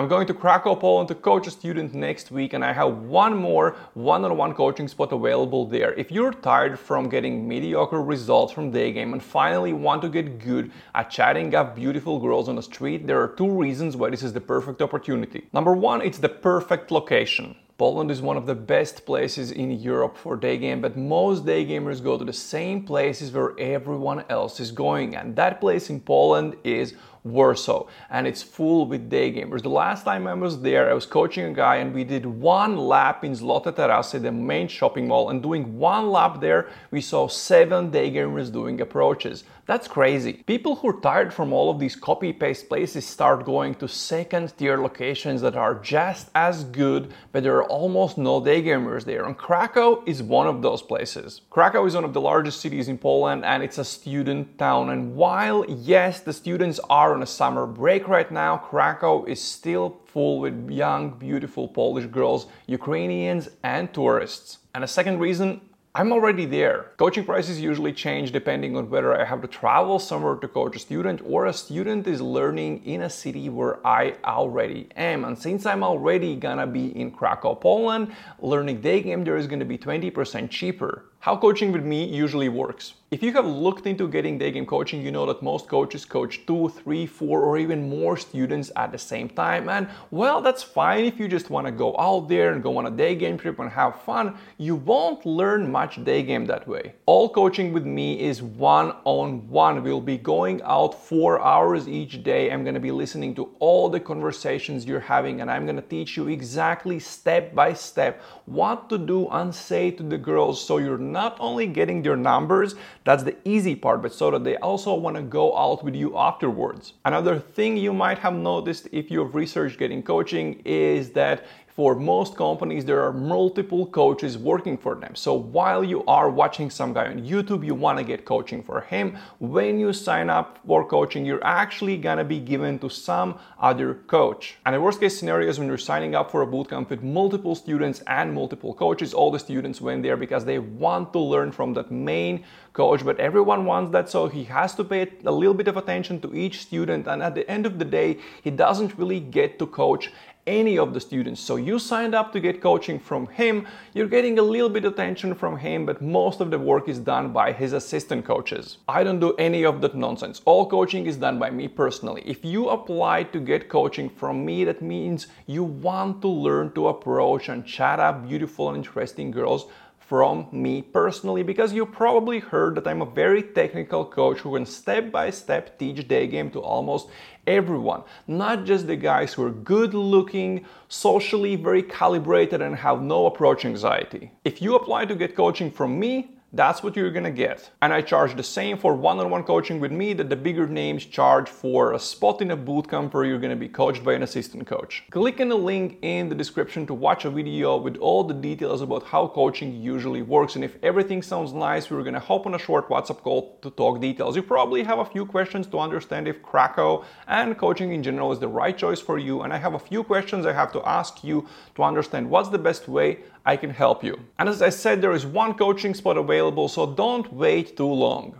I'm going to Krakow, Poland to coach a student next week, and I have one more one on one coaching spot available there. If you're tired from getting mediocre results from day game and finally want to get good at chatting up beautiful girls on the street, there are two reasons why this is the perfect opportunity. Number one, it's the perfect location. Poland is one of the best places in Europe for day game, but most day gamers go to the same places where everyone else is going, and that place in Poland is Warsaw, and it's full with day gamers. The last time I was there, I was coaching a guy, and we did one lap in Zlote Tarasy, the main shopping mall, and doing one lap there, we saw seven day gamers doing approaches. That's crazy. People who are tired from all of these copy paste places start going to second tier locations that are just as good, but there are almost no day gamers there. And Krakow is one of those places. Krakow is one of the largest cities in Poland and it's a student town. And while, yes, the students are on a summer break right now, Krakow is still full with young, beautiful Polish girls, Ukrainians, and tourists. And a second reason I'm already there. Coaching prices usually change depending on whether I have to travel somewhere to coach a student or a student is learning in a city where I already am. And since I'm already gonna be in Krakow, Poland, learning day game there is gonna be 20% cheaper. How coaching with me usually works. If you have looked into getting day game coaching, you know that most coaches coach two, three, four, or even more students at the same time. And well, that's fine if you just want to go out there and go on a day game trip and have fun. You won't learn much day game that way. All coaching with me is one on one. We'll be going out four hours each day. I'm going to be listening to all the conversations you're having, and I'm going to teach you exactly step by step what to do and say to the girls so you're not only getting their numbers, that's the easy part, but so that they also want to go out with you afterwards. Another thing you might have noticed if you have researched getting coaching is that for most companies, there are multiple coaches working for them. So while you are watching some guy on YouTube, you want to get coaching for him. When you sign up for coaching, you're actually gonna be given to some other coach. And the worst case scenario is when you're signing up for a bootcamp with multiple students and multiple coaches. All the students went there because they want to learn from that main coach, but everyone wants that, so he has to pay a little bit of attention to each student. And at the end of the day, he doesn't really get to coach any of the students. So you signed up to get coaching from him, you're getting a little bit of attention from him, but most of the work is done by his assistant coaches. I don't do any of that nonsense. All coaching is done by me personally. If you apply to get coaching from me, that means you want to learn to approach and chat up beautiful and interesting girls from me personally because you probably heard that I'm a very technical coach who can step by step teach day game to almost everyone, not just the guys who are good looking, socially very calibrated, and have no approach anxiety. If you apply to get coaching from me, that's what you're gonna get. And I charge the same for one-on-one coaching with me that the bigger names charge for a spot in a bootcamp where you're gonna be coached by an assistant coach. Click on the link in the description to watch a video with all the details about how coaching usually works. And if everything sounds nice, we're gonna hop on a short WhatsApp call to talk details. You probably have a few questions to understand if Krakow and coaching in general is the right choice for you. And I have a few questions I have to ask you to understand what's the best way I can help you. And as I said, there is one coaching spot available, so don't wait too long.